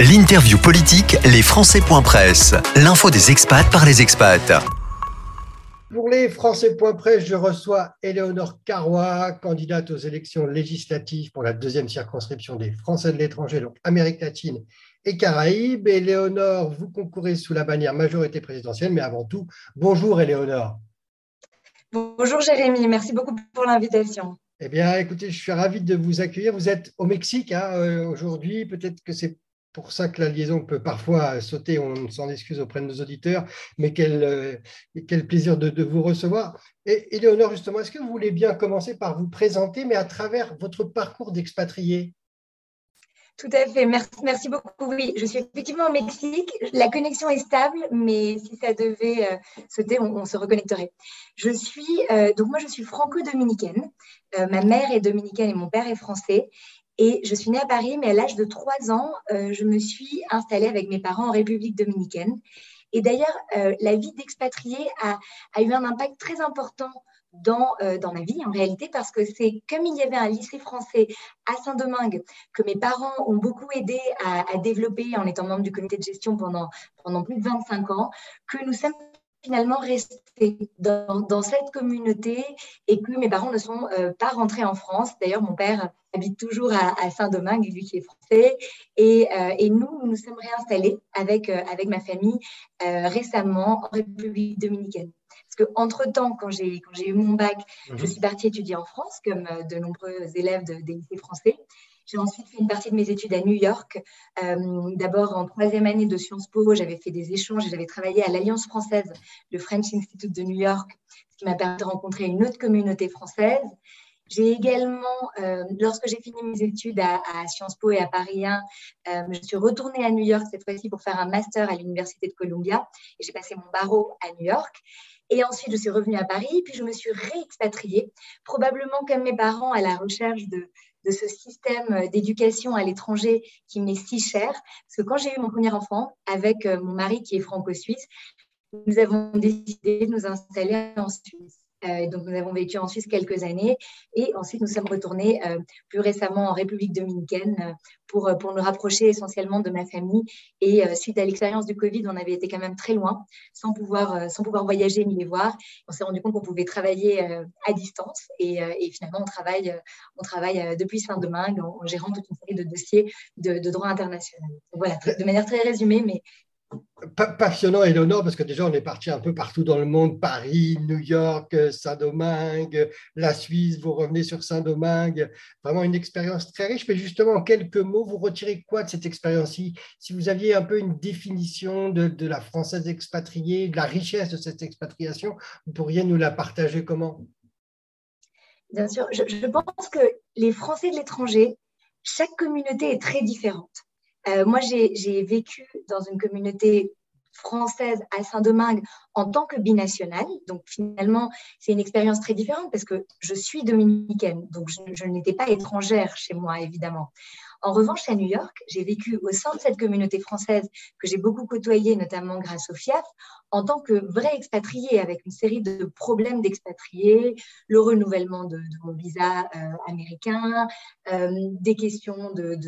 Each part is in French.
L'interview politique, les Presse. L'info des expats par les expats. Pour les Presse, je reçois Éléonore Carrois, candidate aux élections législatives pour la deuxième circonscription des Français de l'étranger, donc Amérique latine et Caraïbes. Éléonore, vous concourez sous la bannière majorité présidentielle, mais avant tout, bonjour Éléonore. Bonjour Jérémy, merci beaucoup pour l'invitation. Eh bien, écoutez, je suis ravi de vous accueillir. Vous êtes au Mexique hein, euh, aujourd'hui. Peut-être que c'est pour ça que la liaison peut parfois sauter. On s'en excuse auprès de nos auditeurs, mais quel, euh, plaisir de, vous recevoir. Et Éléonore, justement, est-ce que vous voulez bien commencer par vous présenter, mais à travers votre parcours d'expatrié? Tout à fait, merci, beaucoup. Oui, je suis effectivement au Mexique. La connexion est stable, mais si ça devait euh, sauter, on, se reconnecterait. Je suis, euh, donc moi, je suis franco-dominicaine. Ma mère est dominicaine et mon père est français. Et je suis née à Paris, mais à l'âge de trois ans, je me suis installée avec mes parents en République dominicaine. Et d'ailleurs, la vie d'expatriée a, a, eu un impact très important dans, euh, dans ma vie en réalité parce que c'est comme il y avait un lycée français à Saint-Domingue que mes parents ont beaucoup aidé à, à, développer en étant membre du comité de gestion pendant, pendant plus de 25 ans, que nous sommes finalement restés dans, dans cette communauté et que mes parents ne sont euh, pas rentrés en France. D'ailleurs, mon père habite toujours à, à Saint-Domingue, lui qui est français. Et, euh, et nous, nous sommes réinstallés avec, avec ma famille récemment en République dominicaine. Parce qu'entre-temps, quand j'ai, quand j'ai eu mon bac, je mhm. suis partie étudier en France, comme euh, de nombreux élèves de, des lycées français. J'ai ensuite fait une partie de mes études à New York. Euh, d'abord, en troisième année de Sciences Po, j'avais fait des échanges et j'avais travaillé à l'Alliance française, le French Institute de New York, ce qui m'a permis de rencontrer une autre communauté française. J'ai également, euh, lorsque j'ai fini mes études à, Sciences Po et à Paris 1, je suis retournée à New York cette fois-ci pour faire un master à l'Université de Columbia j'ai passé mon barreau à New York. Et ensuite, je suis revenue à Paris, puis je me suis réexpatriée, probablement comme mes parents, à la recherche de, de ce système d'éducation à l'étranger qui m'est si cher. Parce que quand j'ai eu mon premier enfant, avec euh, mon mari qui est franco-suisse, nous avons décidé de nous installer en Suisse. Euh, donc, nous avons vécu en Suisse quelques années et ensuite nous sommes retournés euh, plus récemment en République dominicaine euh, pour, pour nous rapprocher essentiellement de ma famille. Et suite à l'expérience du Covid, on avait été quand même très loin sans pouvoir, sans pouvoir voyager ni les voir. On s'est rendu compte qu'on pouvait travailler à distance et, finalement on travaille, on travaille depuis Saint-Domingue en, gérant toute une série de dossiers de, droit international. Voilà, de manière très résumée, mais passionnant, Eleonore, parce que déjà, on est parti un peu partout dans le monde, Paris, New York, Saint-Domingue, la Suisse, vous revenez sur Saint-Domingue, vraiment une expérience très riche. Mais justement, en quelques mots, vous retirez quoi de cette expérience-ci? Si vous aviez un peu une définition de, la française expatriée, de la richesse de cette expatriation, vous pourriez nous la partager comment? Bien sûr, je pense que les Français de l'étranger, chaque communauté est très différente. Euh, moi, j'ai vécu dans une communauté française à Saint-Domingue en tant que binationale. Donc finalement, c'est une expérience très différente parce que je suis dominicaine, donc je n'étais pas étrangère chez moi, évidemment. En revanche, à New York, j'ai vécu au sein de cette communauté française que j'ai beaucoup côtoyée, notamment grâce au FIAF, en tant que vraie expatriée, avec une série de problèmes d'expatriés, le renouvellement de, mon visa euh, américain, euh, des questions de,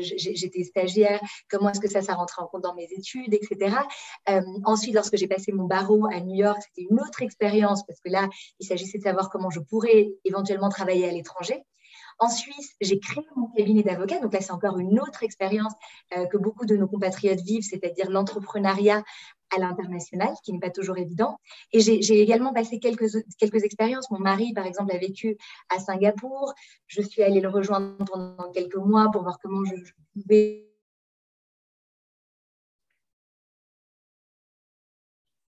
j'étais stagiaire, comment est-ce que ça, ça rentrait en compte dans mes études, etc. Euh, ensuite, lorsque j'ai passé mon barreau à New York, c'était une autre expérience parce que là, il s'agissait de savoir comment je pourrais éventuellement travailler à l'étranger. En Suisse, j'ai créé mon cabinet d'avocat. Donc là, c'est encore une autre expérience euh, que beaucoup de nos compatriotes vivent, c'est-à-dire l'entrepreneuriat à l'international, qui n'est pas toujours évident. Et j'ai également passé quelques, quelques expériences. Mon mari, par exemple, a vécu à Singapour. Je suis allée le rejoindre pendant quelques mois pour voir comment je pouvais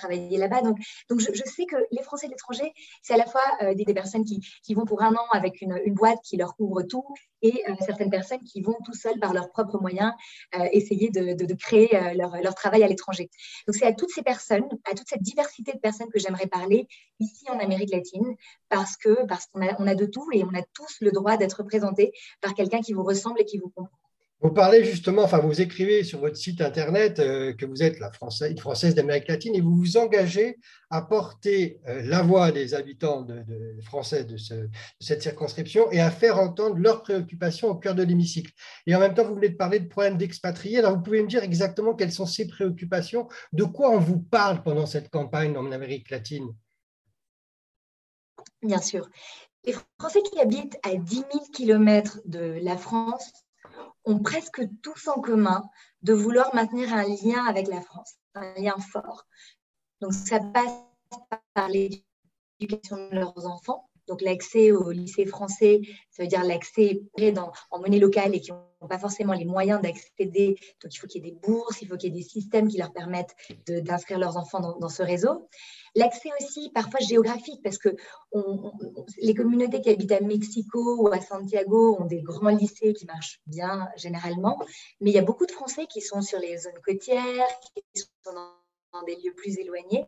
travailler là-bas. Donc, donc je, sais que les Français de l'étranger, c'est à la fois euh, des, personnes qui, qui, vont pour un an avec une, une, boîte qui leur couvre tout et euh, certaines personnes qui vont tout seuls par leurs propres moyens euh, essayer de, de, créer leur, leur, travail à l'étranger. Donc, c'est à toutes ces personnes, à toute cette diversité de personnes que j'aimerais parler ici en Amérique latine parce que parce qu'on a, on a de tout et on a tous le droit d'être représentés par quelqu'un qui vous ressemble et qui vous comprend. Vous parlez justement, enfin vous écrivez sur votre site internet euh, que vous êtes la Française, Française d'Amérique latine et vous vous engagez à porter euh, la voix des habitants de, français de, cette circonscription et à faire entendre leurs préoccupations au cœur de l'hémicycle. Et en même temps, vous venez de parler de problèmes d'expatriés. Alors vous pouvez me dire exactement quelles sont ces préoccupations? De quoi on vous parle pendant cette campagne en Amérique latine? Bien sûr. Les Français qui habitent à 10 000 km de la France ont presque tous en commun de vouloir maintenir un lien avec la France, un lien fort. Donc ça passe par l'éducation de leurs enfants. Donc l'accès au lycée français, ça veut dire l'accès en monnaie locale et qui n'ont pas forcément les moyens d'accéder. Donc il faut qu'il y ait des bourses, il faut qu'il y ait des systèmes qui leur permettent d'inscrire leurs enfants dans ce réseau. L'accès aussi parfois géographique, parce que les communautés qui habitent à Mexico ou à Santiago ont des grands lycées qui marchent bien généralement, mais il y a beaucoup de Français qui sont sur les zones côtières, qui sont dans des lieux plus éloignés,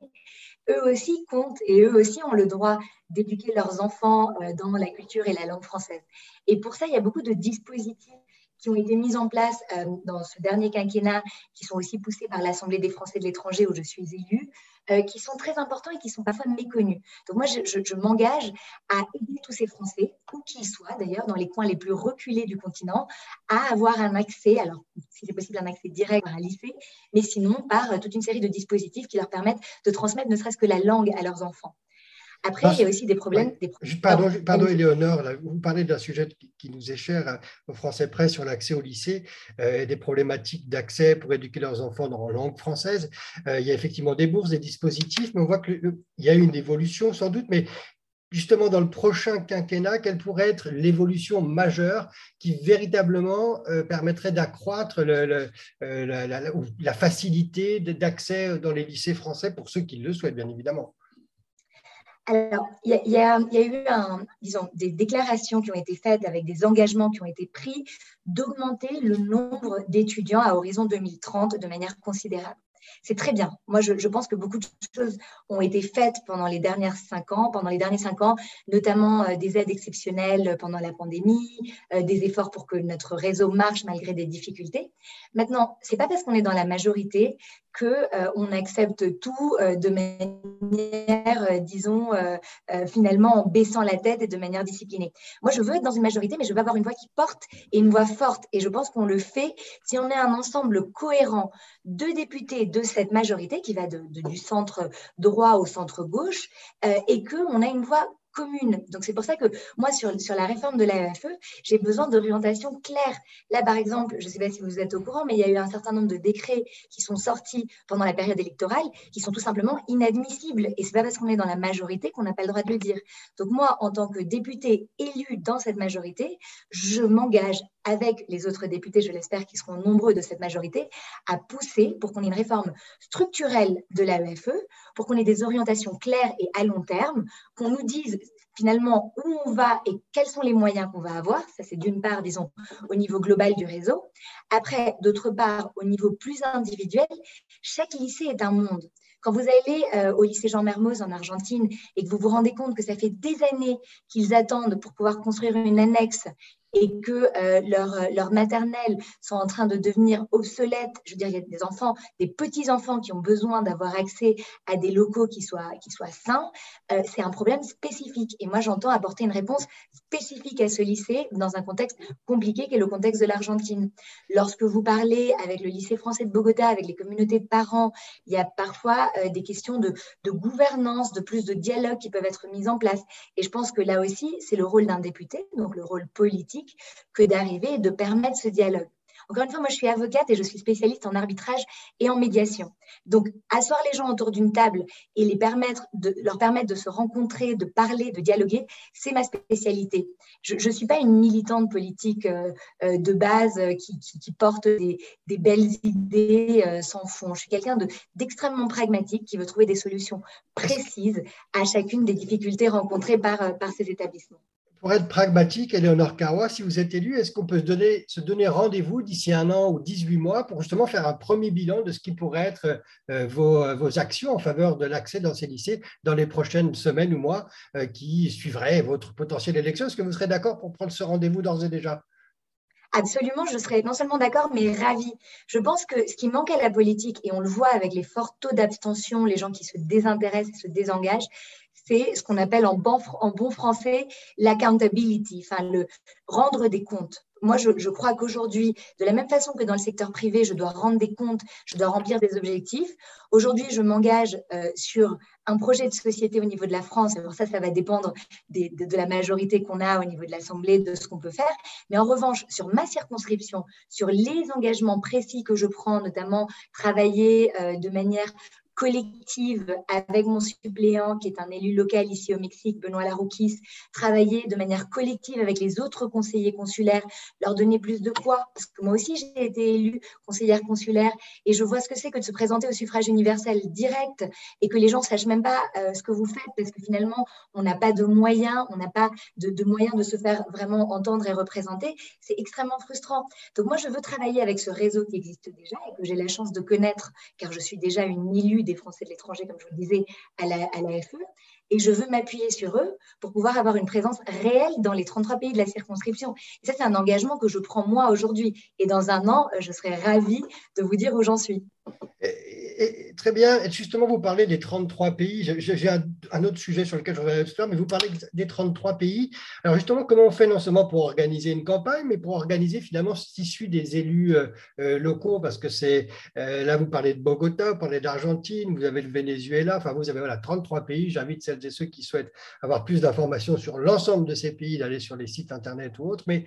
eux aussi comptent et eux aussi ont le droit d'éduquer leurs enfants euh, dans la culture et la langue française. Et pour ça, il y a beaucoup de dispositifs qui ont été mis en place euh, dans ce dernier quinquennat, qui sont aussi poussés par l'Assemblée des Français de l'étranger où je suis élue, euh, qui sont très importants et qui sont parfois méconnus. Donc moi, je, m'engage à aider tous ces Français, où qu'ils soient d'ailleurs, dans les coins les plus reculés du continent, à avoir un accès, alors si c'est possible un accès direct à un lycée, mais sinon par euh, toute une série de dispositifs qui leur permettent de transmettre ne serait-ce que la langue à leurs enfants. Après, il y a aussi des problèmes. Pardon, pardon, Éléonore, vous parlez d'un sujet qui nous est cher euh, aux Français près sur l'accès au lycée euh, et des problématiques d'accès pour éduquer leurs enfants dans la langue française. Euh, il y a effectivement des bourses, des dispositifs, mais on voit qu'il y a une évolution sans doute, mais justement dans le prochain quinquennat, quelle pourrait être l'évolution majeure qui véritablement permettrait d'accroître le, la, la, facilité d'accès dans les lycées français pour ceux qui le souhaitent, bien évidemment alors, il y, a eu des déclarations qui ont été faites avec des engagements qui ont été pris d'augmenter le nombre d'étudiants à horizon 2030 de manière considérable c'est très bien. Moi, je, pense que beaucoup de choses ont été faites pendant les dernières cinq ans, pendant les derniers cinq ans, notamment euh, des aides exceptionnelles pendant la pandémie, euh, des efforts pour que notre réseau marche malgré des difficultés. Maintenant, c'est pas parce qu'on est dans la majorité que euh, on accepte tout de manière, disons, finalement en baissant la tête et de manière disciplinée. Moi, je veux être dans une majorité, mais je veux avoir une voix qui porte et une voix forte. Et je pense qu'on le fait si on est un ensemble cohérent de députés, de cette majorité qui va du centre droit au centre gauche euh, et qu'on a une voix commune. Donc, c'est pour ça que moi, sur, la réforme de l'AEFE, j'ai besoin d'orientation claire. Là, par exemple, je ne sais pas si vous êtes au courant, mais il y a eu un certain nombre de décrets qui sont sortis pendant la période électorale qui sont tout simplement inadmissibles. Et ce n'est pas parce qu'on est dans la majorité qu'on n'a pas le droit de le dire. Donc, moi, en tant que député élu dans cette majorité, je m'engage avec les autres députés, je l'espère, qui seront nombreux de cette majorité, à pousser pour qu'on ait une réforme structurelle de l'AEFE, pour qu'on ait des orientations claires et à long terme, qu'on nous dise finalement où on va et quels sont les moyens qu'on va avoir. Ça, c'est d'une part, disons, au niveau global du réseau. Après, d'autre part, au niveau plus individuel, chaque lycée est un monde. Quand vous allez euh, au lycée Jean Mermoz en Argentine et que vous vous rendez compte que ça fait des années qu'ils attendent pour pouvoir construire une annexe et que euh, leurs leur maternelles sont en train de devenir obsolètes. Je veux dire, il y a des enfants, des petits-enfants qui ont besoin d'avoir accès à des locaux qui soient, qui soient sains. Euh, c'est un problème spécifique. Et moi, j'entends apporter une réponse spécifique à ce lycée dans un contexte compliqué qui est le contexte de l'Argentine. Lorsque vous parlez avec le lycée français de Bogota, avec les communautés de parents, il y a parfois euh, des questions de, de gouvernance, de plus de dialogue qui peuvent être mises en place. Et je pense que là aussi, c'est le rôle d'un député, donc le rôle politique que d'arriver et de permettre ce dialogue. Encore une fois, moi, je suis avocate et je suis spécialiste en arbitrage et en médiation. Donc, asseoir les gens autour d'une table et les permettre de, leur permettre de se rencontrer, de parler, de dialoguer, c'est ma spécialité. Je ne suis pas une militante politique euh, euh, de base euh, qui, porte des, belles idées sans fond. Je suis quelqu'un d'extrêmement pragmatique qui veut trouver des solutions précises à chacune des difficultés rencontrées par, par ces établissements. Pour être pragmatique, Eleonore Carwa, si vous êtes élu, est-ce qu'on peut se donner, se donner rendez-vous d'ici un an ou 18 mois pour justement faire un premier bilan de ce qui pourrait être euh, vos, actions en faveur de l'accès dans ces lycées dans les prochaines semaines ou mois euh, qui suivraient votre potentielle élection? Est-ce que vous serez d'accord pour prendre ce rendez-vous d'ores et déjà? Absolument, je serais non seulement d'accord, mais ravie. Je pense que ce qui manque à la politique, et on le voit avec les forts taux d'abstention, les gens qui se désintéressent se désengagent, c'est ce qu'on appelle en bon, français l'accountability, enfin le rendre des comptes moi, je, crois qu'aujourd'hui, de la même façon que dans le secteur privé, je dois rendre des comptes, je dois remplir des objectifs. Aujourd'hui, je m'engage euh, sur un projet de société au niveau de la France. Alors ça, ça va dépendre de, la majorité qu'on a au niveau de l'Assemblée, de ce qu'on peut faire. Mais en revanche, sur ma circonscription, sur les engagements précis que je prends, notamment travailler euh, de manière collective avec mon suppléant, qui est un élu local ici au Mexique, Benoît Laroukis, travailler de manière collective avec les autres conseillers consulaires, leur donner plus de poids, parce que moi aussi j'ai été élue conseillère consulaire et je vois ce que c'est que de se présenter au suffrage universel direct et que les gens ne sachent même pas euh, ce que vous faites, parce que finalement on n'a pas de moyens, on n'a pas de, de moyens de se faire vraiment entendre et représenter, c'est extrêmement frustrant. Donc moi je veux travailler avec ce réseau qui existe déjà et que j'ai la chance de connaître, car je suis déjà une élue des Français de l'étranger, comme je vous le disais, à la, l'AFE. Et je veux m'appuyer sur eux pour pouvoir avoir une présence réelle dans les 33 pays de la circonscription. Et ça, c'est un engagement que je prends moi aujourd'hui. Et dans un an, je serai ravie de vous dire où j'en suis très bien. justement, vous parlez des 33 pays. J'ai un, autre sujet sur lequel je reviendrai tout à l'heure, mais vous parlez des 33 pays. Alors, justement, comment on fait non seulement pour organiser une campagne, mais pour organiser finalement ce tissu des élus euh, euh, locaux? Parce que c'est euh, là, vous parlez de Bogota, vous parlez d'Argentine, vous avez le Venezuela, enfin, vous avez voilà, 33 pays. J'invite celles et ceux qui souhaitent avoir plus d'informations sur l'ensemble de ces pays d'aller sur les sites internet ou autres. Mais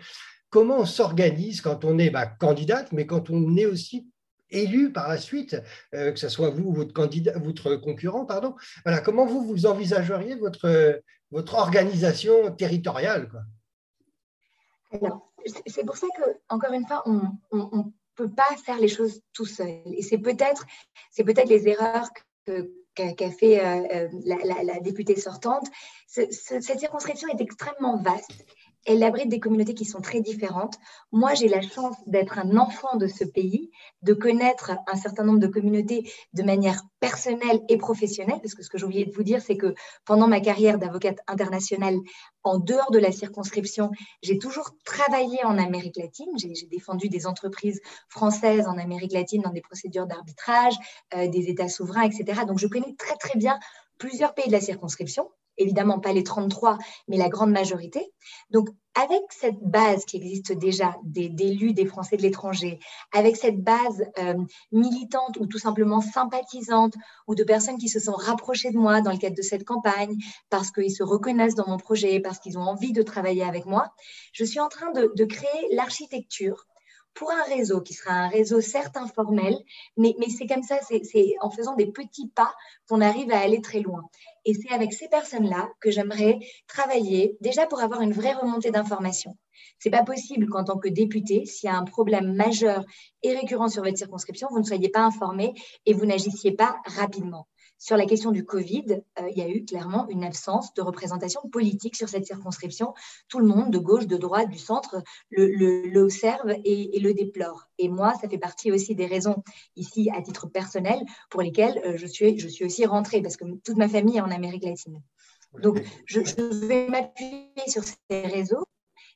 comment on s'organise quand on est bah, candidate, mais quand on est aussi élu par la suite, euh, que ce soit vous ou votre, candidat, votre concurrent, pardon. Voilà, comment vous, vous envisageriez votre, votre organisation territoriale c'est pour ça que, encore une fois, on ne peut pas faire les choses tout seul. Et c'est peut-être peut les erreurs qu'a fait euh, euh, la, députée sortante. cette circonscription est extrêmement vaste elle abrite des communautés qui sont très différentes. Moi, j'ai la chance d'être un enfant de ce pays, de connaître un certain nombre de communautés de manière personnelle et professionnelle, parce que ce que j'ai oublié de vous dire, c'est que pendant ma carrière d'avocate internationale, en dehors de la circonscription, j'ai toujours travaillé en Amérique latine. J'ai défendu des entreprises françaises en Amérique latine dans des procédures d'arbitrage, euh, des États souverains, etc. Donc, je connais très, très bien plusieurs pays de la circonscription évidemment pas les 33, mais la grande majorité. Donc, avec cette base qui existe déjà d'élus des, Français de l'étranger, avec cette base euh, militante ou tout simplement sympathisante, ou de personnes qui se sont rapprochées de moi dans le cadre de cette campagne, parce qu'ils se reconnaissent dans mon projet, parce qu'ils ont envie de travailler avec moi, je suis en train de créer l'architecture pour un réseau qui sera un réseau certes informel, mais c'est comme ça, c'est en faisant des petits pas qu'on arrive à aller très loin. Et c'est avec ces personnes-là que j'aimerais travailler, déjà pour avoir une vraie remontée d'informations. C'est pas possible qu'en tant que député, s'il y a un problème majeur et récurrent sur votre circonscription, vous ne soyez pas informé et vous n'agissiez pas rapidement. Sur la question du Covid, euh, il y a eu clairement une absence de représentation politique sur cette circonscription. Tout le monde, de gauche, de droite, du centre, le, et, le déplore. Et moi, ça fait partie aussi des raisons, ici, à titre personnel, pour lesquelles euh, je, suis, je suis aussi rentrée, parce que toute ma famille est en Amérique latine. Donc, je, je vais m'appuyer sur ces réseaux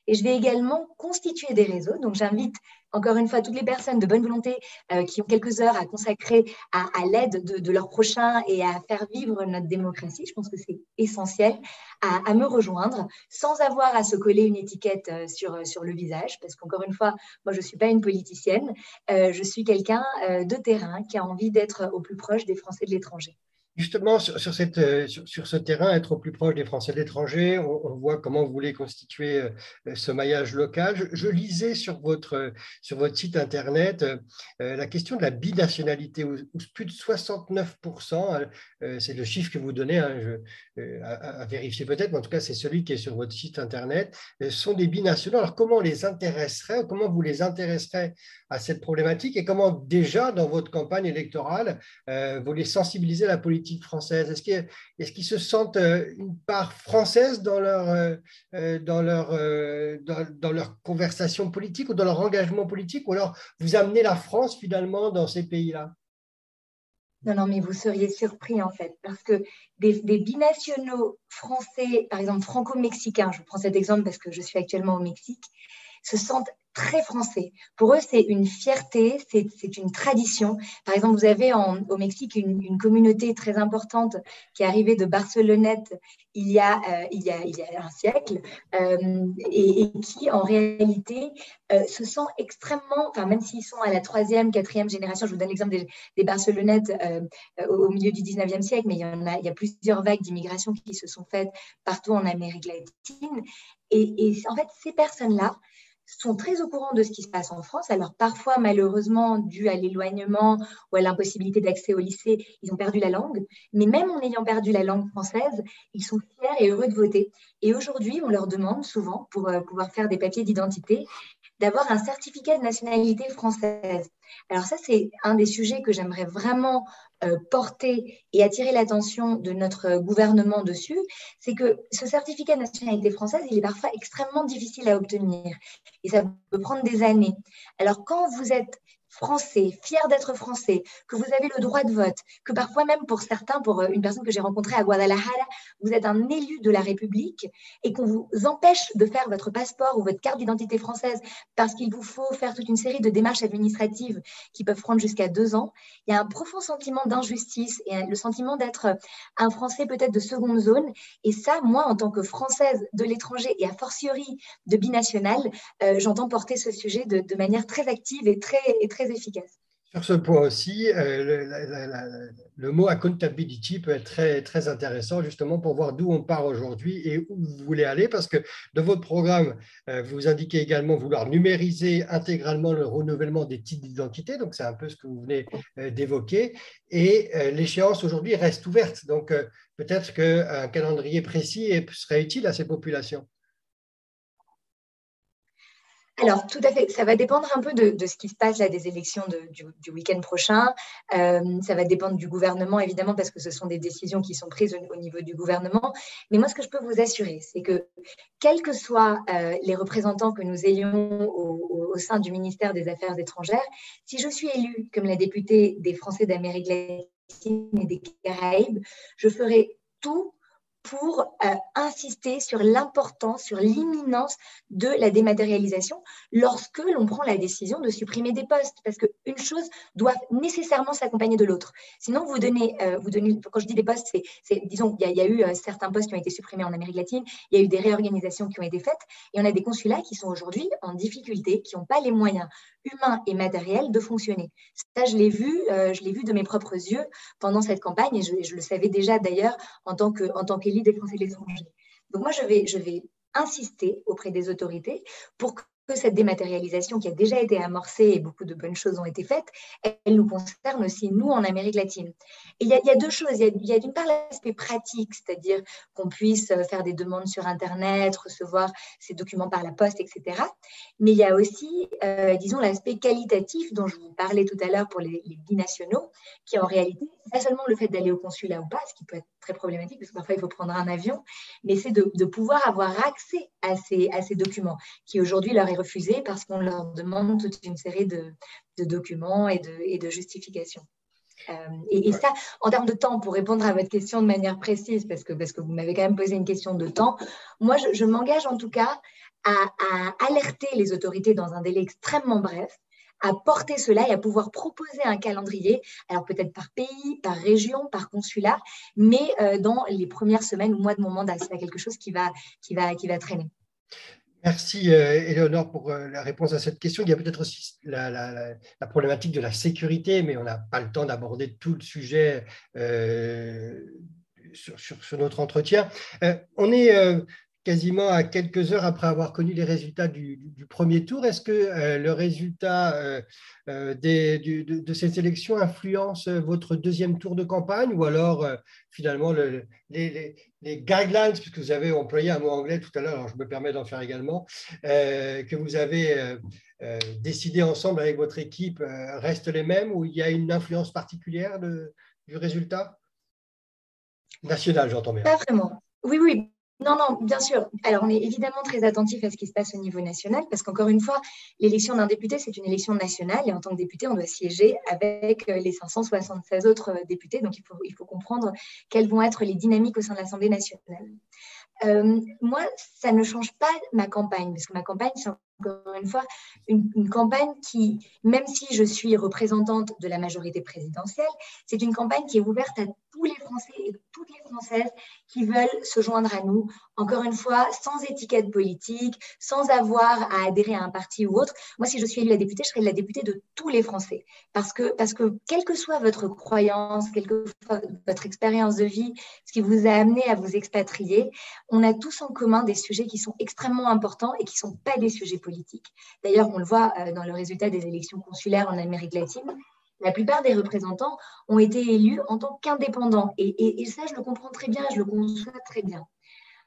et je vais également constituer des réseaux. Donc, j'invite encore une fois toutes les personnes de bonne volonté euh, qui ont quelques heures à consacrer à, l'aide de, leurs prochains et à faire vivre notre démocratie. Je pense que c'est essentiel à, me rejoindre sans avoir à se coller une étiquette euh, sur, sur le visage. Parce qu'encore une fois, moi, je ne suis pas une politicienne. Euh, je suis quelqu'un de terrain qui a envie d'être au plus proche des Français de l'étranger. Justement, sur, cette, euh, sur, ce terrain, être au plus proche des Français de l'étranger, on, voit comment vous voulez constituer euh, ce maillage local. Je, lisais sur votre, sur votre site Internet euh, la question de la binationalité, où, plus de 69%, c'est le chiffre que vous donnez, hein, à, vérifier peut-être, mais en tout cas, c'est celui qui est sur votre site Internet, sont des binationaux. Alors, comment on les intéresserait, comment vous les intéresserez à cette problématique et comment déjà, dans votre campagne électorale, vous les sensibilisez à la politique française? Est-ce qu'ils se sentent euh, une part française dans leur, euh, euh, dans, leur, dans, leur conversation politique ou dans leur engagement politique? Ou alors vous amenez la France finalement dans ces pays-là? Non, non, mais vous seriez surpris en fait, parce que des, des binationaux français, par exemple franco-mexicains, je prends cet exemple parce que je suis actuellement au Mexique, se sentent très français. Pour eux, c'est une fierté, c'est une tradition. Par exemple, vous avez au Mexique une, communauté très importante qui est arrivée de Barcelonnette il y a, euh, il y a, un siècle euh, et, qui, en réalité, euh, se sent extrêmement, enfin, même s'ils sont à la troisième, quatrième génération, je vous donne l'exemple des, des Barcelonnettes au, milieu du 19e siècle, mais il y, en a, il y a plusieurs vagues d'immigration qui se sont faites partout en Amérique latine. Et en fait, ces personnes-là, sont très au courant de ce qui se passe en France. Alors parfois, malheureusement, dû à l'éloignement ou à l'impossibilité d'accès au lycée, ils ont perdu la langue. Mais même en ayant perdu la langue française, ils sont fiers et heureux de voter. Et aujourd'hui, on leur demande souvent, pour euh, pouvoir faire des papiers d'identité, d'avoir un certificat de nationalité française. Alors ça, c'est un des sujets que j'aimerais vraiment euh, porter et attirer l'attention de notre gouvernement dessus, c'est que ce certificat de nationalité française, il est parfois extrêmement difficile à obtenir et ça peut prendre des années. Alors quand vous êtes français, fier d'être français, que vous avez le droit de vote, que parfois même pour certains, pour euh, une personne que j'ai rencontrée à Guadalajara, vous êtes un élu de la République et qu'on vous empêche de faire votre passeport ou votre carte d'identité française parce qu'il vous faut faire toute une série de démarches administratives qui peuvent prendre jusqu'à deux ans, il y a un profond sentiment d'injustice et le sentiment d'être un Français peut-être de seconde zone. Et ça, moi, en tant que Française de l'étranger et a fortiori de binationale, euh, j'entends porter ce sujet de, manière très active et très efficace. Sur ce point aussi, euh, le, mot accountability peut être très, intéressant justement pour voir d'où on part aujourd'hui et où vous voulez aller parce que de votre programme, euh, vous indiquez également vouloir numériser intégralement le renouvellement des titres d'identité, donc c'est un peu ce que vous venez euh, d'évoquer, et l'échéance aujourd'hui reste ouverte, donc peut-être qu'un calendrier précis serait utile à ces populations. Alors, tout à fait. Ça va dépendre un peu de, ce qui se passe là des élections du, week-end prochain. Euh, ça va dépendre du gouvernement, évidemment, parce que ce sont des décisions qui sont prises au, niveau du gouvernement. Mais moi, ce que je peux vous assurer, c'est que, quels que soient euh, les représentants que nous ayons au, au, sein du ministère des Affaires étrangères, si je suis élue comme la députée des Français d'Amérique latine et des Caraïbes, je ferai tout pour euh, insister sur l'importance, sur l'imminence de la dématérialisation lorsque l'on prend la décision de supprimer des postes, parce qu'une chose doit nécessairement s'accompagner de l'autre. Sinon, vous donnez, euh, vous donnez, quand je dis des postes, c'est, disons, il y, a eu euh, certains postes qui ont été supprimés en Amérique latine, il y a eu des réorganisations qui ont été faites, et on a des consulats qui sont aujourd'hui en difficulté, qui n'ont pas les moyens humains et matériels de fonctionner. Ça, je l'ai vu, je l'ai vu de mes propres yeux pendant cette campagne, et je, je le savais déjà d'ailleurs en tant que, en tant des Français de l'étranger. Donc moi, je vais, je vais insister auprès des autorités pour que cette dématérialisation qui a déjà été amorcée et beaucoup de bonnes choses ont été faites, elle nous concerne aussi, nous, en Amérique latine. Il y a, deux choses. Il y a, d'une part l'aspect pratique, c'est-à-dire qu'on puisse euh, faire des demandes sur Internet, recevoir ces documents par la poste, etc. Mais il y a aussi, euh, disons, l'aspect qualitatif dont je vous parlais tout à l'heure pour les, les binationaux, qui en réalité, pas seulement le fait d'aller au consulat ou pas, ce qui peut être très problématique parce que parfois il faut prendre un avion, mais c'est de, pouvoir avoir accès à ces, à ces documents qui aujourd'hui leur est refusé parce qu'on leur demande toute une série de, documents et de, et de justifications. Euh, et, ça, en termes de temps, pour répondre à votre question de manière précise, parce que, parce que vous m'avez quand même posé une question de temps, moi, je, m'engage en tout cas à, à, alerter les autorités dans un délai extrêmement bref à porter cela et à pouvoir proposer un calendrier, alors peut-être par pays, par région, par consulat, mais euh, dans les premières semaines ou mois de mon mandat. C'est quelque chose qui va, qui va, qui va traîner. Merci euh, pour euh, la réponse à cette question. Il y a peut-être aussi la, problématique de la sécurité, mais on n'a pas le temps d'aborder tout le sujet euh, sur, sur, notre entretien. on est quasiment à quelques heures après avoir connu les résultats du, premier tour. Est-ce que euh, le résultat euh, euh, de, ces élections influence votre deuxième tour de campagne ou alors finalement les, guidelines, puisque vous avez employé un mot anglais tout à l'heure, je me permets d'en faire également, que vous avez décidé ensemble avec votre équipe restent les mêmes ou il y a une influence particulière du résultat? National, j'entends bien. Pas vraiment. Oui, oui, non, non, bien sûr. Alors, on est évidemment très attentif à ce qui se passe au niveau national, parce qu'encore une fois, l'élection d'un député, c'est une élection nationale, et en tant que député, on doit siéger avec euh, les 576 autres euh, députés. Donc, il faut, il faut comprendre quelles vont être les dynamiques au sein de l'Assemblée nationale. Euh, moi, ça ne change pas ma campagne, parce que ma campagne, c'est encore une fois, une, campagne qui, même si je suis représentante de la majorité présidentielle, c'est une campagne qui est ouverte à tous les Français et toutes les Françaises qui veulent se joindre à nous, encore une fois, sans étiquette politique, sans avoir à adhérer à un parti ou autre. Moi, si je suis élue la députée, je serai la députée de tous les Français. Parce que, parce que quelle que soit votre croyance, quelle que soit votre expérience de vie, ce qui vous a amené à vous expatrier, on a tous en commun des sujets qui sont extrêmement importants et qui ne sont pas des sujets politiques. D'ailleurs, on le voit euh, dans le résultat des élections consulaires en Amérique latine. La plupart des représentants ont été élus en tant qu'indépendants. Et, ça, je le comprends très bien, je le conçois très bien.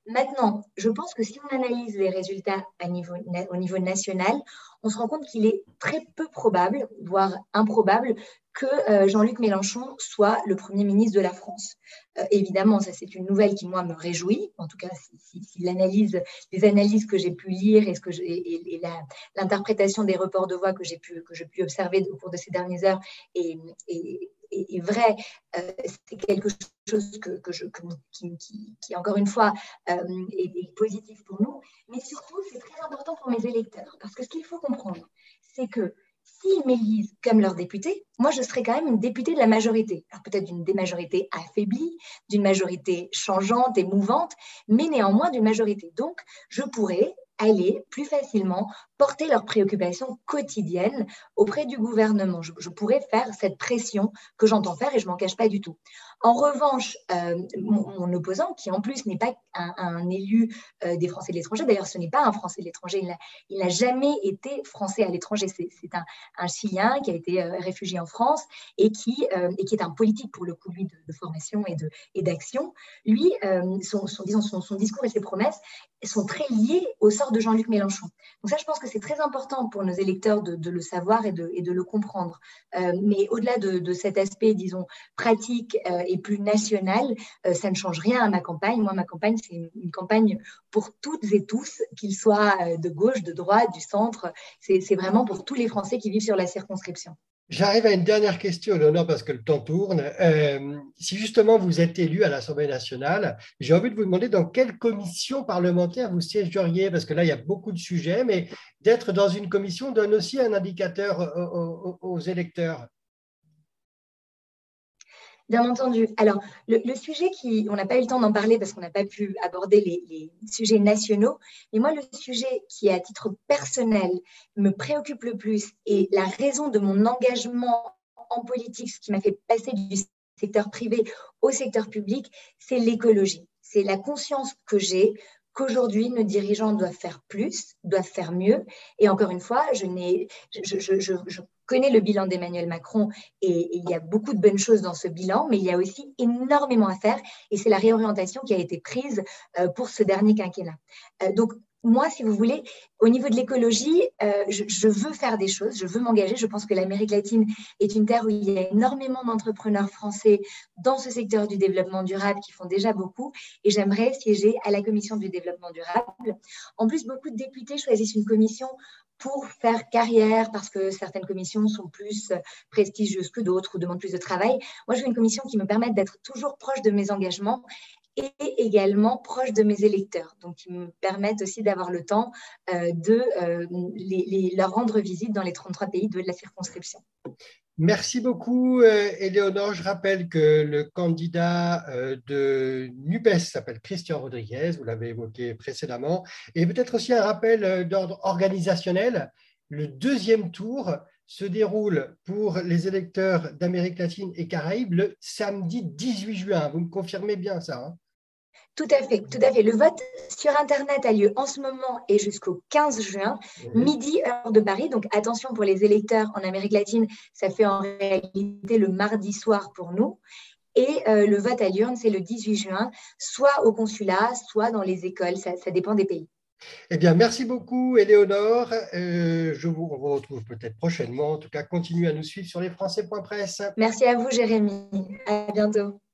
Maintenant, je pense que si on analyse les résultats au niveau national, on se rend compte qu'il est très peu probable, voire improbable, que euh, Jean-Luc Mélenchon soit le Premier ministre de la France. Euh, évidemment, ça c'est une nouvelle qui, moi, me réjouit. En tout cas, si, l'analyse, les analyses que j'ai pu lire et, ce que l'interprétation des reports de voix que j'ai pu, observer au cours de ces dernières heures est, est, vrai, euh, c'est quelque chose qui, qui, encore une fois, est, positif pour nous. Mais surtout, c'est très important pour mes électeurs. Parce que ce qu'il faut comprendre, c'est que s'ils m'élisent comme leur député, moi, je serai quand même une députée de la majorité. Alors peut-être d'une des majorités affaiblie, d'une majorité changeante et mouvante, mais néanmoins d'une majorité. Donc, je pourrais aller plus facilement porter leurs préoccupations quotidiennes auprès du gouvernement. Je, pourrais faire cette pression que j'entends faire et je m'en cache pas du tout. En revanche, euh, mon, opposant, qui en plus n'est pas un, élu euh, des Français de l'étranger, d'ailleurs ce n'est pas un Français de l'étranger, il n'a jamais été Français à l'étranger, c'est un, Chilien qui a été euh, réfugié en France et qui, et qui est un politique pour le coup, lui, de, formation et d'action. Et lui, son, son discours et ses promesses sont très liés au sort de Jean-Luc Mélenchon. Donc ça, je pense que c'est très important pour nos électeurs de, le savoir et de, le comprendre. Euh, mais au-delà de, cet aspect, disons, pratique euh, et plus national, euh, ça ne change rien à ma campagne. Moi, ma campagne, c'est une, campagne pour toutes et tous, qu'ils soient de gauche, de droite, du centre. C'est vraiment pour tous les Français qui vivent sur la circonscription. J'arrive à une dernière question, Léonore, parce que le temps tourne. Euh, si justement vous êtes élu à l'Assemblée nationale, j'ai envie de vous demander dans quelle commission parlementaire vous siégeriez, parce que là, il y a beaucoup de sujets, mais d'être dans une commission donne aussi un indicateur aux électeurs. Bien entendu. Alors, le, sujet qui, on n'a pas eu le temps d'en parler parce qu'on n'a pas pu aborder les, sujets nationaux, mais moi, le sujet qui, à titre personnel, me préoccupe le plus et la raison de mon engagement en politique, ce qui m'a fait passer du secteur privé au secteur public, c'est l'écologie. C'est la conscience que j'ai qu'aujourd'hui, nos dirigeants doivent faire plus, doivent faire mieux. Et encore une fois, je, je, je, connais le bilan d'Emmanuel Macron et, il y a beaucoup de bonnes choses dans ce bilan, mais il y a aussi énormément à faire et c'est la réorientation qui a été prise euh, pour ce dernier quinquennat. Euh, donc, moi, si vous voulez, au niveau de l'écologie, euh, je, veux faire des choses, je veux m'engager. Je pense que l'Amérique latine est une terre où il y a énormément d'entrepreneurs français dans ce secteur du développement durable qui font déjà beaucoup et j'aimerais siéger à la commission du développement durable. En plus, beaucoup de députés choisissent une commission pour faire carrière parce que certaines commissions sont plus prestigieuses que d'autres ou demandent plus de travail. Moi, je veux une commission qui me permette d'être toujours proche de mes engagements et également proche de mes électeurs, donc qui me permettent aussi d'avoir le temps euh, de euh, leur rendre visite dans les 33 pays de la circonscription. Merci beaucoup, Éléonore. Je rappelle que le candidat euh, de NUPES s'appelle Christian Rodriguez, vous l'avez évoqué précédemment, et peut-être aussi un rappel d'ordre organisationnel. Le deuxième tour se déroule pour les électeurs d'Amérique latine et Caraïbes le samedi 18 juin. Vous me confirmez bien ça hein? Tout à fait, tout à fait. Le vote sur Internet a lieu en ce moment et jusqu'au 15 juin, midi, heure de Paris. Donc attention pour les électeurs en Amérique latine, ça fait en réalité le mardi soir pour nous. Et euh, le vote à l'urne, c'est le 18 juin, soit au consulat, soit dans les écoles, ça, dépend des pays. Eh bien, merci beaucoup, Éléonore. Euh, je vous retrouve peut-être prochainement. En tout cas, continuez à nous suivre sur lesfrançais.press. Merci à vous, Jérémy. À bientôt.